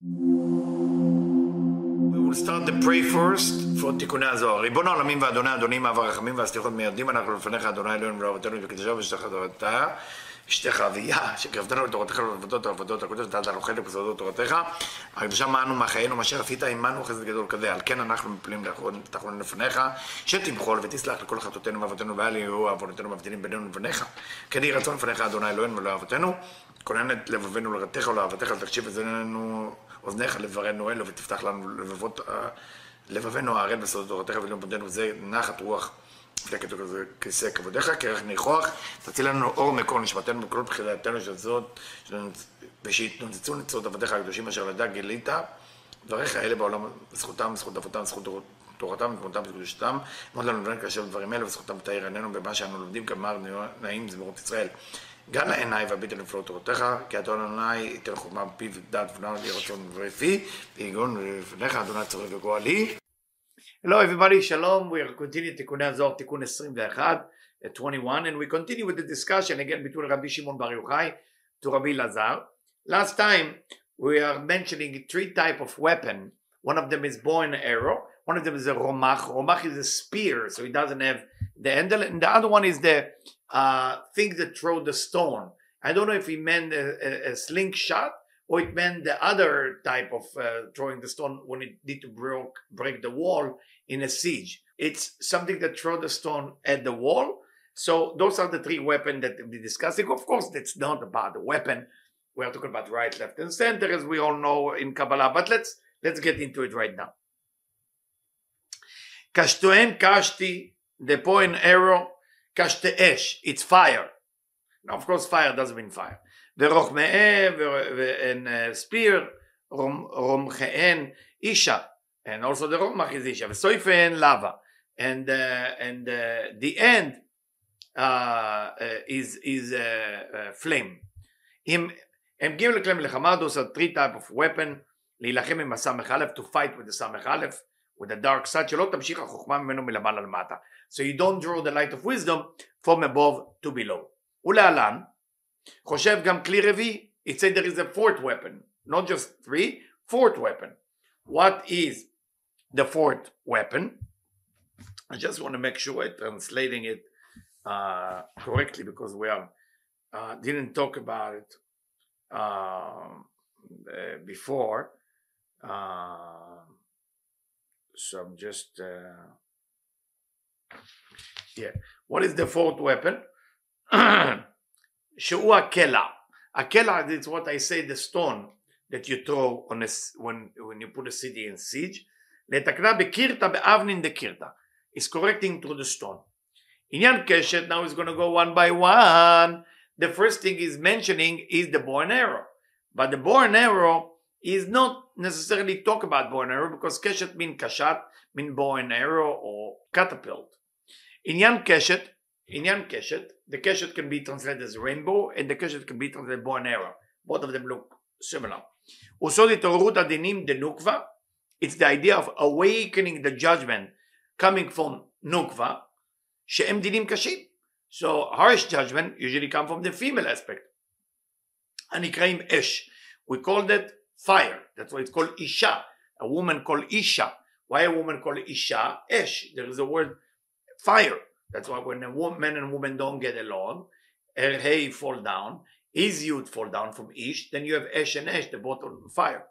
We start the pray first for תיקוני הזוהר. ריבון העולמים ואדוני אדונים אב הרחמים והסליחות מיידים אנחנו לפניך אדוני אלוהינו ולאבותינו וקדושה ושתך תורתה. אשתך אביה שקרבתנו לתורתך ולעבודות העבודות הקודש ונתת לנו חלק בסודות תורתך. הקדושה מענו מחיינו מה שעשית עמנו חסד גדול כזה. על כן אנחנו מפלים תחרון לפניך שתמחול ותסלח לכל חטאותינו ואבותינו ואל יהיו עוונותינו מבדילים בינינו לבניך כן יהי רצון לפניך אדוני אלוהינו ולאבותינו כונן את לבבינו לרתך ולאהבתך לתקשיב אזנינו אוזניך לברנו אלו ותפתח לנו לבבות לבבינו הערל בסודות תורתך ולאום פונדנו וזה נחת רוח. כתוב כזה כיסא כבודיך, כרך ניחוח, תציל לנו אור מקור נשמתנו בכל בחילתנו של זאת, ושיתנוצצו נצרות עבדיך הקדושים אשר לדע גילית, דבריך אלה בעולם, זכותם, זכות אבותם, זכות תורתם ותמותם וקדושתם, מאוד לנו לבן כאשר דברים אלה, וזכותם תאיר עינינו במה שאנו לומדים כמר נעים זמירות ישראל. גם לעיניי והביט אל נפלאות תורתך, כי אדון אדוני ייתן חוכמה בפיו ודעת ונער לי רצון ורפי, ויגון לפניך אדוני צורך וגואלי. Hello everybody, Shalom. We are continuing Tikkun Azor, Tikkun 21, 21, and we continue with the discussion again between Rabbi Shimon Bar Yochai to Rabbi Lazar. Last time we are mentioning three type of weapon. One of them is bow and arrow. One of them is a romach. Romach is a spear, so it doesn't have the handle. And the other one is the uh, thing that throw the stone. I don't know if he meant a, a, a slingshot or it meant the other type of uh, throwing the stone when it need to break, break the wall in a siege. It's something that throw the stone at the wall. So those are the three weapons that we're discussing. Of course, that's not about the weapon. We are talking about right, left, and center, as we all know in Kabbalah. But let's let's get into it right now. Kashtoen kashti, the bow and arrow, kashteesh, it's fire. Now, of course, fire doesn't mean fire. ורוחמאי and spear רומחיהן אישה and also the רומח is אישה וסויפן lava and uh, and uh, the end uh, uh, is is uh, uh, flame הם הם גיבו לכלי מלחמה those are three type of weapon להילחם עם הסמך א' to fight with the סמך א' with the dark side שלא תמשיך החוכמה ממנו מלמעלה למטה so you don't draw the light of wisdom from above to below ולהלן חושב גם כלי רביעי, it said there is a fourth weapon, not just three, fourth weapon. What is the fourth weapon? I just want to make sure I'm translating it uh, correctly because we are uh, didn't talk about it uh, before. so I'm just yeah. What is the fourth weapon? שהוא הקלע. הקלע is what I say the stone that you throw on a, when, when you put a city in siege. לתקנה בקירתא באבנין דקירתא. is correcting through the stone. עניין קשת now is going to go one by one. The first thing is mentioning is the bow and arrow. But the bow and arrow is not necessarily talk about bow and arrow because keshet mean kashat, mean bow and arrow or catapult. עניין קשת Inyan Keshet, the Keshet can be translated as rainbow and the Keshet can be translated bow and arrow. Both of them look similar. Also, the Torut Adinim de Nukva, it's the idea of awakening the judgment coming from Nukva, She'em Dinim Kashim. So, harsh judgment usually come from the female aspect. Anikraim Esh. We call that fire. That's why it's called Isha. A woman called Isha. Why a woman called Isha? Esh. There is a word fire. That's why when a woman, man and woman don't get along, her hay fall down, his youth fall down from Ish, then you have Esh and Esh, the both on fire.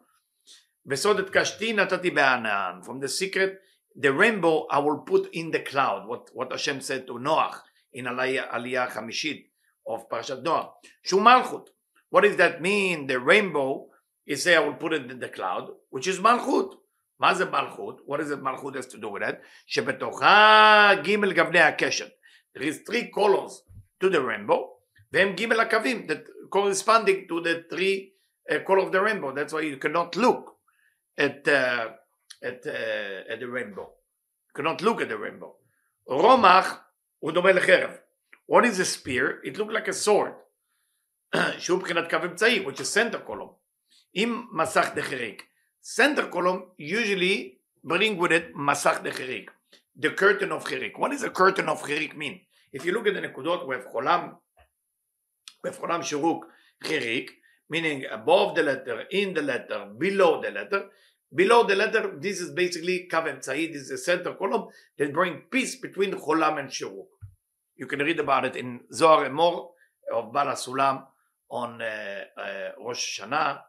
Vesodet kashti natati. From the secret, the rainbow I will put in the cloud. What, what Hashem said to Noach in Aliyah, Chamishit of Parashat Noach. Shu Malchut. What does that mean? The rainbow is say I will put it in the cloud, which is Malchut. מה זה מלכות? What is it מלכות has to do with that? שבתוכה ג' גווני הקשת. There is three colors to the rainbow, והם ג' הקווים that corresponding to the three uh, color of the rainbow. That's why you cannot look at, uh, at, uh, at the rainbow. You cannot look at the rainbow. רומח הוא דומה לחרב. What is a spear? It looks like a sword. שהוא מבחינת קו אמצעי, which is center column. in Masach de Center column usually bring with it Masach de the curtain of cherek. What does a curtain of cherek mean? If you look at the Nekudot, we have Cholam, we have Cholam Shuruk cherek, meaning above the letter, in the letter, below the letter. Below the letter, this is basically Kav this is the center column that bring peace between Cholam and Shuruk. You can read about it in Zohar and more of Baal HaSulam on uh, uh, Rosh Hashanah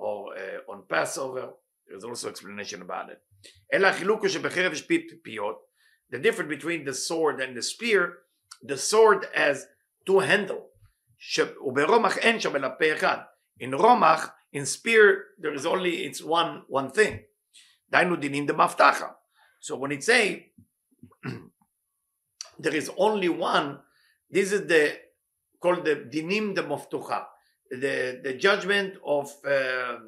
or uh, on Passover. There's also explanation about it. אלא החילוק הוא שבחרב יש פיות. The difference between the sword and the spear, the sword has two handle. וברומח אין שם אלא פה אחד. In רומח, in spear, there is only, it's one, one thing. דהיינו דינים דמבטחה. So when it say, there is only one, this is the, called the dinim de moftucha, the, the judgment of uh,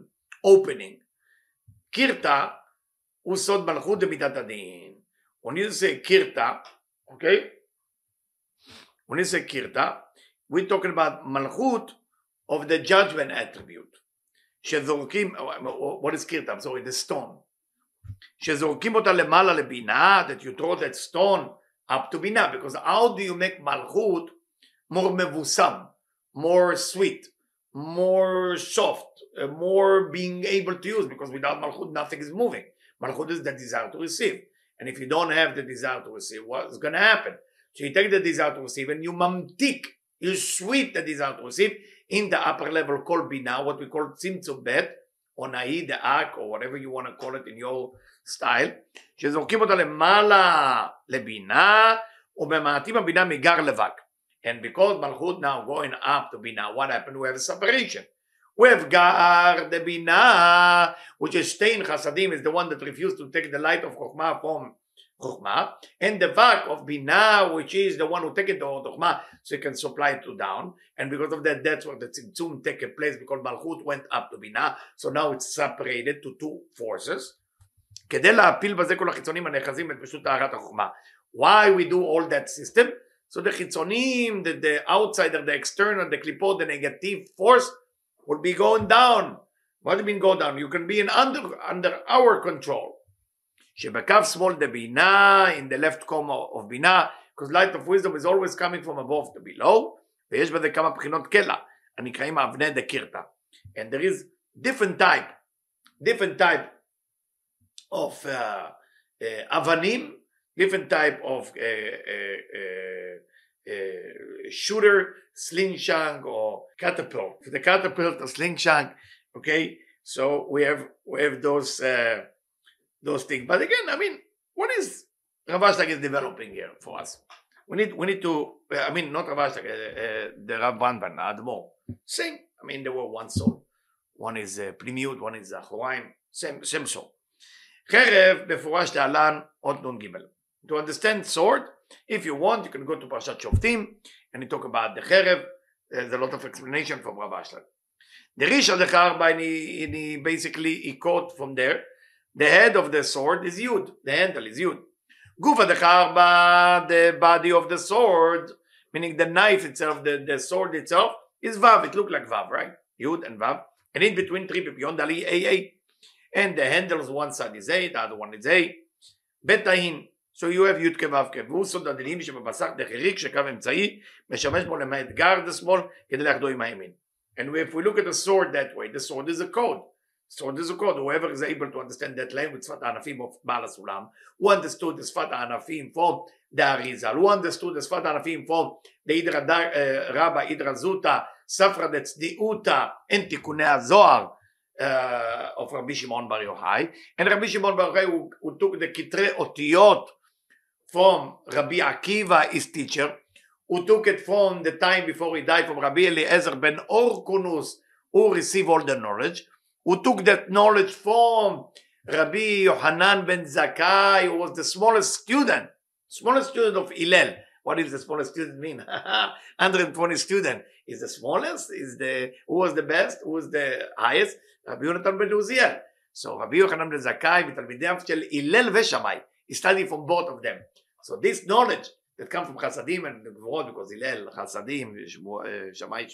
opening. Kirta, הוא סוד מלכות במידת הדין. When you say kirta, okay? When you say kirta, we're talking about malchut of the judgment attribute. שזורקים, what is kirta? I'm sorry, the stone. שזורקים אותה למעלה לבינה, that you throw that stone up to בינה, because how do you make malchut more מבוסם, more sweet, more soft, uh, more being able to use, because without malchut nothing is moving. Malchut is the desire to receive. And if you don't have the desire to receive, what's going to happen? So you take the desire to receive and you mamtik, you sweep the desire to receive in the upper level called bina, what we call tzimtzum bet, או נאי דאק, or whatever you want to call it in your style, שזורקים אותה למעלה לבינה, ובמעטים הבינה מגר לבק. And because Malchut now going up to Bina, what happened? We have a separation. We have Gar, the Bina, which is Stein Chasadim, is the one that refused to take the light of Chokhmah from Chokhmah, and the Vak of Bina, which is the one who take it to Chokhmah, so he can supply it to down. And because of that, that's where the Tzimtzum take place, because Malchut went up to Bina, so now it's separated to two forces. כדי להפיל בזה כל החיצונים הנאחזים את פשוט טהרת החוכמה. Why we do all that system? So the חיצונים, the, the outsider, the external, the klipot, the negative force, will be going down. What do you mean go down? You can be in under under our control. שבקו שמאל the בינה, in the left comma of בינה, because light of wisdom is always coming from above to below, ויש בזה כמה בחינות קלע, הנקראים אבני דקירתא. And there is different type, different type of uh, uh, אבנים, different type of uh, uh, uh, shooter, slingshot, or catapult. For the catapult, the slingshot, okay. So we have we have those uh, those things. But again, I mean, what is Ravashtak is developing here for us? We need we need to. I mean, not Ravashtak, uh, uh, the Rav Banban, Admo. Same. I mean, there were one soul. One is uh, פנימיות, one is אחוריים, same, same soul. חרב מפורש להלן עוד נ"ג. To understand sword, if you want, you can go to Parashat Shoftim and you talk about the Cherev. Uh, there's a lot of explanation from Rav Ashlag. The Risha the Charba, and he, he basically he quote from there. The head of the sword is Yud. The handle is Yud. Gufa the Charba, the body of the sword, meaning the knife itself, the, the sword itself, is Vav. It looked like Vav, right? Yud and Vav. And in between three beyond Ali A A. And the handles, one side is A, the other one is A. Betahin. So you have י' כו' כ' והוא סוד הדינים שבבשר דחריק שקו אמצעי משמש בו למעט גרד השמאל כדי לאחדו עם הימין. And if we look at the sword that way, the sword is a code. Sword is a code. Whoever is able to understand that language, שפת הענפים of בעל הסולם, who understood the שפת הענפים from the Arizal, who understood the שפת הענפים from the Idra uh, Rabba Idra Zuta, ספרא דצניעותא, and תיקוני הזוהר, uh, of Rabbi Shimon Bar Yochai. And Rabbi Shimon Bar Yochai, who, who took the כתרי אותיות from Rabbi Akiva, his teacher, who took it from the time before he died from Rabbi Eliezer ben Hyrcanus, who received all the knowledge, who took that knowledge from Rabbi Yohanan ben Zakkai, who was the smallest student, smallest student of Hillel. does the smallest student mean? 120 student is the smallest. Is the who was the best? Who was the highest? Rabbi Yonatan ben Uziel. So Rabbi Yochanan ben Zakkai ותלמידיו של הלל ושמאי he studied from both of them. So this knowledge that comes from Chasadim and the Gvorot, because Hillel, Chasadim, Shammai,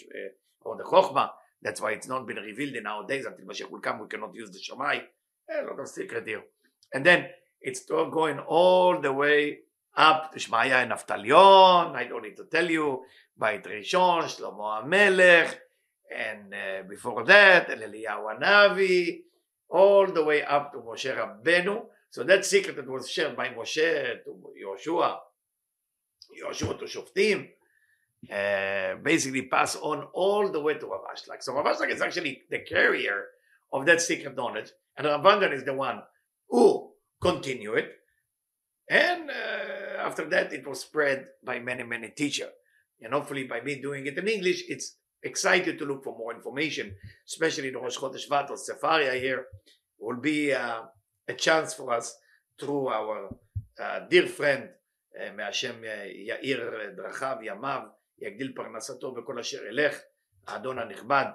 or the Chokhmah, that's why it's not been revealed in our days until Mashiach will come, we cannot use the Shammai. A lot of secret here. And then it's going all the way up to Shmaya and Naftalion, I don't need to tell you, Bait Rishon, Shlomo HaMelech, and uh, before that, El Eliyahu Hanavi, all the way up to Moshe Rabbeinu. So that secret that was shared by Moshe to Yoshua, Yoshua to Shoftim, uh, basically pass on all the way to Rav Ashlag. So Rav Ashlag is actually the carrier of that secret knowledge, and Rav is the one who continue it. And uh, after that, it was spread by many, many teachers. And hopefully, by me doing it in English, it's excited to look for more information, especially the Rosh Chodesh Vat or Sefaria here, will be uh, a chance for us through our uh, dear friend מהשם יאיר דרכיו, ימיו, יגדיל פרנסתו בכל אשר ילך, האדון הנכבד,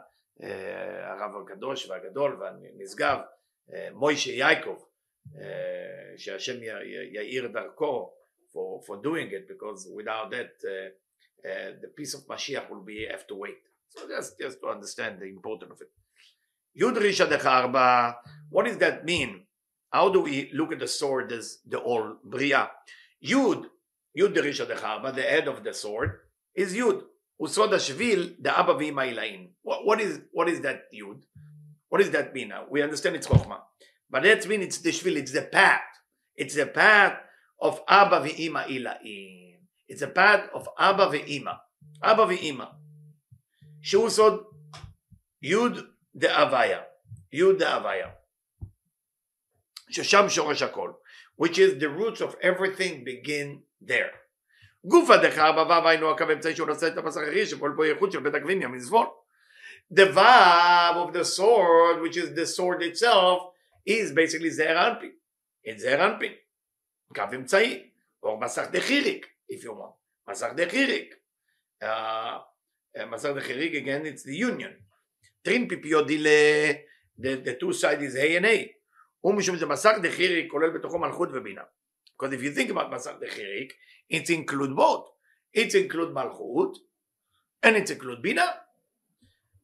הרב הקדוש והגדול והנשגב, מוישה יעקב, שהשם יאיר דרכו for, for doing it because without that uh, uh, the peace of Mashiach will be have to wait. So just, just to understand the importance of it. Yud Risha Decharba, what does that mean? How do we look at the sword as the all bria? Yud, Yud the Risha Dechaba, the head of the sword, is Yud. Usod Ashvil, the Abba Vima'ilain. What is what is that Yud? What does that mean? Now? We understand it's Chokhmah. But that means it's the Shvil, it's the path. It's the path of Abba Ve'ima Ilaim. It's the path of Abba Ve'ima. Abba Ve'ima. Shusod Yud the Avaya. Yud the Avaya. ששם שורש הכל, which is the roots of everything begin there. גופה דחרבה וו היינו הקו אמצעי שהוא נושא את המסך הרי שפועל פה ייחוד של בית הכבימיה מזבול. The vav of the sword, which is the sword itself, is basically זעיר אנפין. It's זעיר אנפין. קו אמצעי, או מסך דחיריק, if you want. מסך דחיריק. Uh, Masar de Cherig again, it's the union. Trin פיפיות דילה, the, the two sides is A and A. ומשום זה מסך דחיריק כולל בתוכו מלכות ובינה. Because if you think about מסך דחיריק, it's include both. It's include מלכות, and it's include בינה.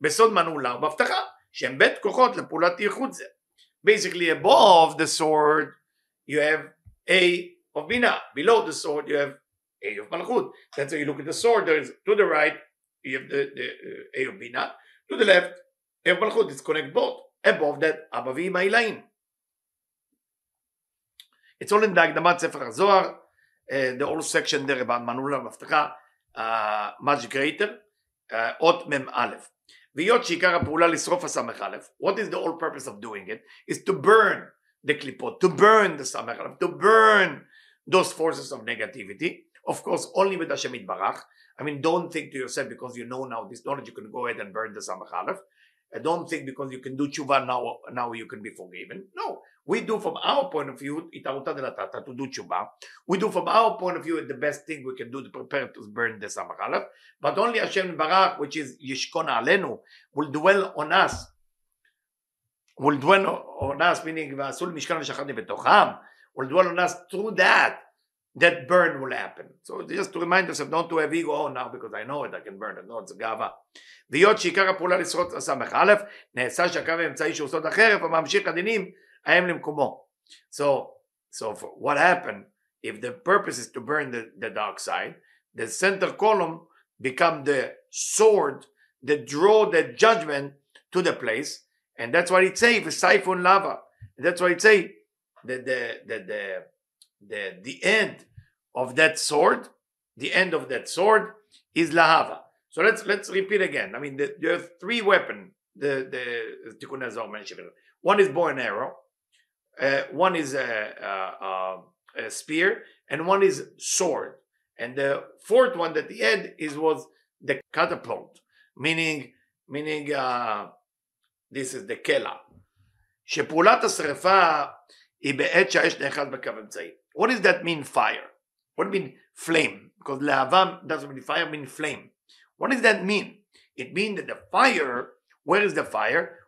בסוד מנעולה ובהבטחה, שהם בית כוחות לפעולת ייחוד זה. Basically above the sword you have A of בינה. Below the sword you have A of מלכות. That's how you look at the sword. There is to the right you have the, the uh, A of Bina. To the left, A of Malchut. It's connect both. Above that, Abba V'Ima It's all in the Hakdamat Sefer HaZohar, uh, the whole section there about Manul HaMaftecha, uh, much greater, אות מ"א. והיות שעיקר הפעולה לשרוף הסמ"א, what is the whole purpose of doing it? is to burn the קליפות, to burn the סמ"א, to burn those forces of negativity. Of course, only with Hashem Yitbarach. I mean, don't think to yourself because you know now this knowledge, you can go ahead and burn the Samach I don't think because you can do tshuva now, now you can be forgiven. No, we do from our point of view, de la tata, to do tshuva. We do from our point of view the best thing we can do to prepare to burn the Samachalaf. But only Hashem Barak, which is Yishkon Alenu, will dwell on us. Will dwell on us, meaning Vasul Mishkan Shachadi Betocham, will dwell on us through that that burn will happen. So just to remind yourself, don't to have ego, oh now because I know it, I can burn it, no, it's a גאווה. והיות שעיקר הפעולה לשרות ס"א, נעשה שהקו האמצעי שהוא סוד החרב הממשיך הדינים, ההם למקומו. So, so what happened, if the purpose is to burn the, the dark side, the center column become the sword that draw the judgment to the place, and that's what it say, siphon lava. That's why it say that the, the, the the, the, the end of that sword, the end of that sword is lahava. So let's let's repeat again. I mean, the, you have three weapons. The the Tikkunei Zohar One is bow and arrow, uh, one is a, a, a, spear, and one is sword. And the fourth one that the had is was the catapult, meaning meaning uh, this is the kela. שפעולת השרפה היא בעת שהאש נאחז בקו אמצעי. What does that mean, fire? What do you mean, flame? Because lehavam doesn't mean fire, mean flame. What does that mean? It means that the fire, where is the fire?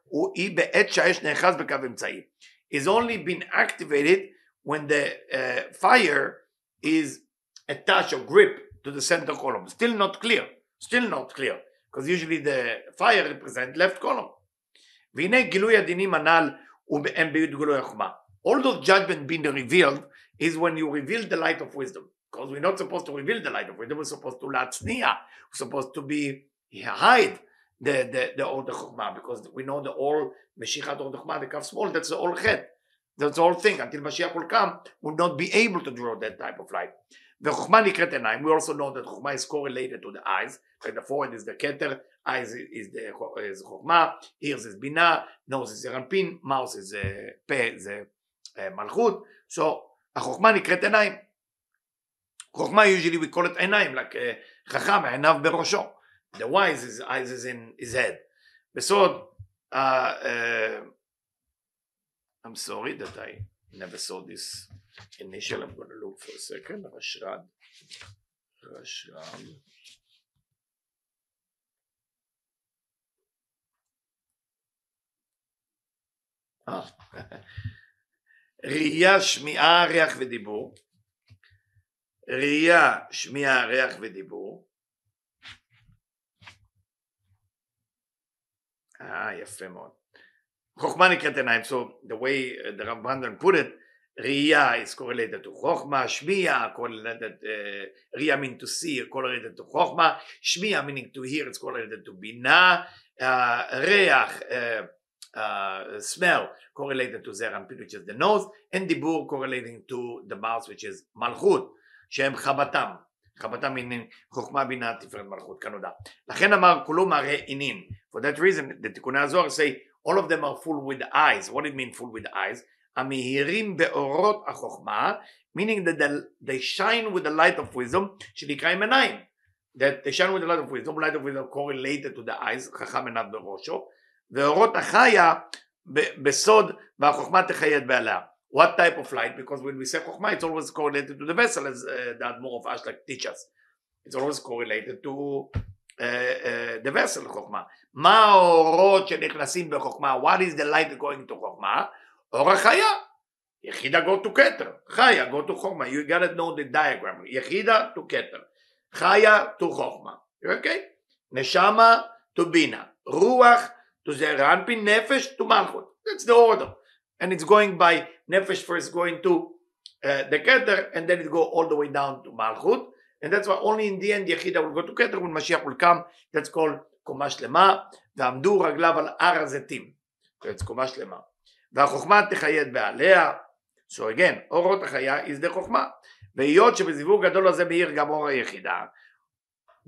Is only been activated when the uh, fire is attached or grip to the center column. Still not clear. Still not clear. Because usually the fire represents left column. והנה גילוי הדינים הנ"ל הוא גילוי החוכמה. All those judgments being revealed is when you reveal the light of wisdom. Because we're not supposed to reveal the light of wisdom, we're supposed to latznia, we're supposed to be hide the the the chokmah because we know the all Mashiach of the chokmah the kaf small that's the old chet that's the whole thing until Mashiach will come will not be able to draw that type of light. The chokmah nikret enayim we also know that chokmah is correlated to the eyes. The forehead is the keter, eyes is the is chokmah, ears is bina, nose is the rampin, mouth is the pe the uh, uh, malchut. So החוכמה נקראת עיניים חוכמה usually we call it עיניים like uh, חכם עיניו בראשו the wise is eyes is in his head בסוד uh, uh, I'm sorry that I never saw this initial I'm going to look for a second רשרד רשרד אה, ראייה, שמיעה, ריח ודיבור. ראייה, שמיעה, ריח ודיבור. אה, יפה מאוד. חוכמה נקראת עיניים, so the way uh, the Rav Brandon put it, ראייה is correlated to חוכמה, שמיעה uh, ראייה mean to see, correlated to חוכמה, שמיעה meaning to hear, it's correlated to בינה, uh, ריח, uh, uh, smell correlated to Zeir Anpin, which is the nose, and Dibur correlating to the mouth, which is Malchut, שהם chabatam, chabatam עינין, chokma bina תפארת malchut kanuda. לכן אמר כולו מראה עינין. For that reason, the Tikkunei Zohar say, all of them are full with eyes. What it mean full with eyes? המאירים beorot achokma, meaning that they shine with the light of wisdom, שנקראים עיניים. That they shine with the light of wisdom, light of wisdom correlated to the eyes, Chacham enad בראשו. ואורות החיה בסוד והחוכמה תחייד בעליה. What type of light? Because when we say חוכמה it's always correlated to the vessel as uh, the Admor of Ashlag teach us. It's always correlated to uh, uh, the vessel חוכמה. מה האורות שנכנסים בחוכמה? What is the light going to חוכמה? אור החיה. יחידה go to כתר. חיה go to חוכמה. You gotta know the diagram. יחידה to כתר. חיה to חוכמה. Okay? נשמה to בינה. רוח to Zeranpin, Nefesh to Malchut. That's the order. And it's going by Nefesh first going to uh, the Keter and then it go all the way down to Malchut. And that's why only in the end Yechida will go to Keter when Mashiach will come. That's called קומה שלמה, ועמדו רגליו על הר הזיתים. That's קומה שלמה. והחוכמה תחייד בעליה. So again, אורות החיה is the חוכמה. והיות שבזיווג גדול הזה מאיר גם אור היחידה,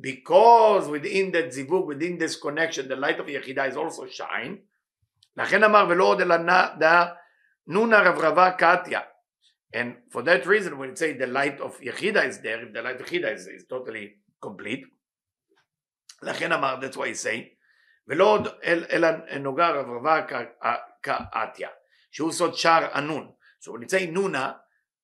because within that zivug, within this connection, the light of Yechida is also shine. לכן אמר ולא עוד אלא נא נונה רברבה קטיה. And for that reason, when you say the light of Yechida is there, if the light of Yechida is, is totally complete, לכן אמר, that's why he say, ולא עוד אלא נוגה רברבה קטיה, שהוא סוד שער הנון. So when you say nuna,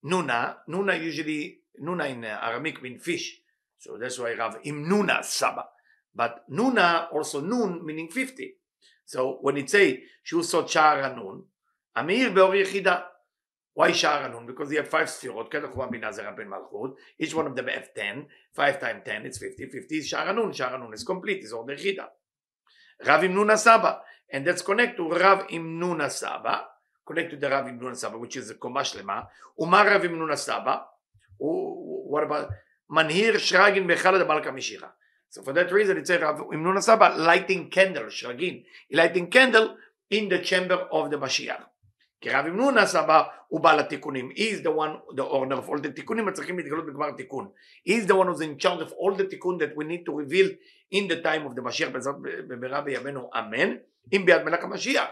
nuna, nuna usually, nuna in Aramaic mean fish. So that's why Rav Imnuna Saba. But Nuna, also Nun, meaning 50. So when it say, Shu Sot Nun, Amir Beor Yechida. Why Sha'ar Nun? Because he had five Sfirot, Kedach Huam Ben Malchut. Each one of them have 10. 5 times 10, it's 50. 50 is Sha'ar Nun. Sha'ar Nun is complete, It's all the Yechida. Rav Imnuna Saba. And that's connect to Rav Imnuna Saba. Connect to the Rav Imnuna Saba, which is the Komash Lema. Umar Rav Imnuna Saba. What about... manhir shragin bechalad malka mishicha. So for that reason, it says Rav Imnun Saba lighting candle, shragin, lighting candle in the chamber of the Mashiach. כי רב אמנון סבא הוא בעל התיקונים, he is the one, the owner of all the תיקונים הצריכים להתגלות בגמר תיקון. he is the one who's in charge of all the תיקון that we need to reveal in the time of the משיח בעזרת במהרה בימינו אמן, אם ביד מלך המשיח.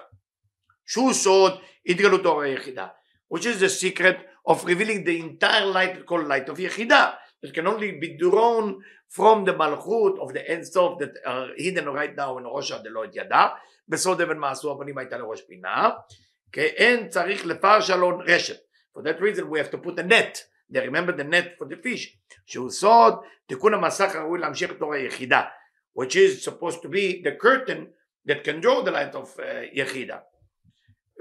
שהוא סוד התגלות אור היחידה, which is the secret of revealing the entire light called light of יחידה. that can only be drawn from the malchut of the end sof that are hidden right now in ראש הדלא את ידע, בסוד אבן מעשו הפנים הייתה לראש פינה, כאין צריך לפרשה לו רשת. For that reason we have to put a net, they remember the net for the fish, שהוא סוד תיקון המסך הראוי להמשיך את אור היחידה, which is supposed to be the curtain that can draw the light of uh, יחידה.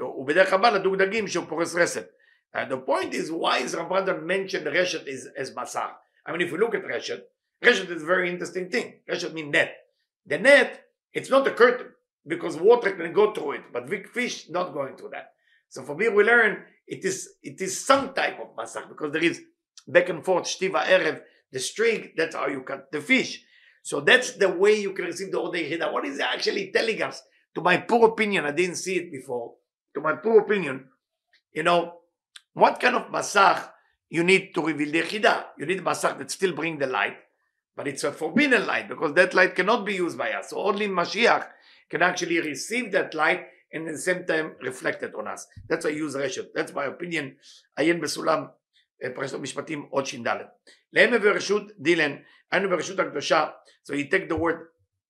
ובדרך הבא לדוג דגים שהוא פורס רסת. Uh, the point is why is Rabbanan mentioned רשת as, as מסך? I mean, if we look at Reshet, Reshet is a very interesting thing. Reshet means net. The net, it's not a curtain because water can go through it, but big fish not going through that. So for me, we learn it is it is some type of masach because there is back and forth shtiva erev the string. That's how you cut the fish. So that's the way you can receive the Hida. What is actually telling us? To my poor opinion, I didn't see it before. To my poor opinion, you know, what kind of masach you need to reveal the Hida? You need a masach that still bring the light, but it's a forbidden light because that light cannot be used by us. So only Mashiach can actually receive that light and at the same time reflect it on us. That's why I use רשת. That's my opinion. עיין בסולם פרשת משפטים עוד ש"ד. להם ברשות דילן, היינו ברשות הקדושה, so he take the word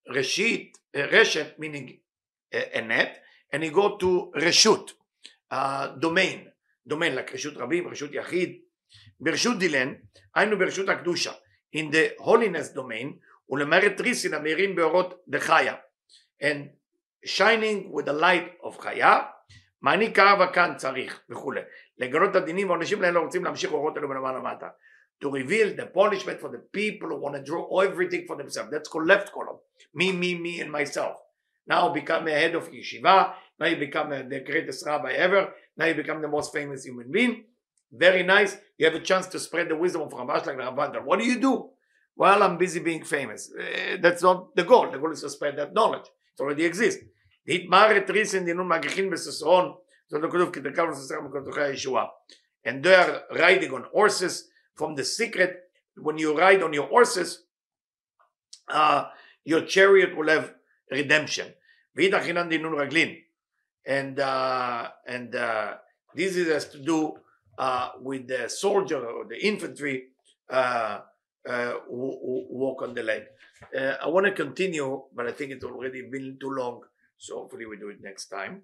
ראשית, רשת, meaning a net, and he go to רשות, uh, domain, domain, like רשות רבים, רשות יחיד. ברשות דילן, היינו ברשות הקדושה, in the holiness domain, ולמרד ריסין המאירים באורות דחיה. And shining with the light of חיה, מעניק קרבה כאן צריך וכולי. לגלות את הדינים והעונשים להם לא רוצים להמשיך אורות אלו מלמעלה למטה. To reveal the punishment for the people who want to draw everything for themselves. That's called left column. Me, me, me, and myself. Now become a head of yeshiva. Now you become a, the greatest rabbi ever. Now you become the most famous human being. Very nice. You have a chance to spread the wisdom of Rambash like Ramban. What do you do? Well, I'm busy being famous. Uh, that's not the goal. The goal is to spread that knowledge. It already exists. And they are riding on horses from the secret. When you ride on your horses, uh, your chariot will have redemption. And uh, and uh, this has to do uh, with the soldier or the infantry uh, uh, walk on the leg. Uh, I want to continue, but I think it's already been too long. So hopefully we do it next time.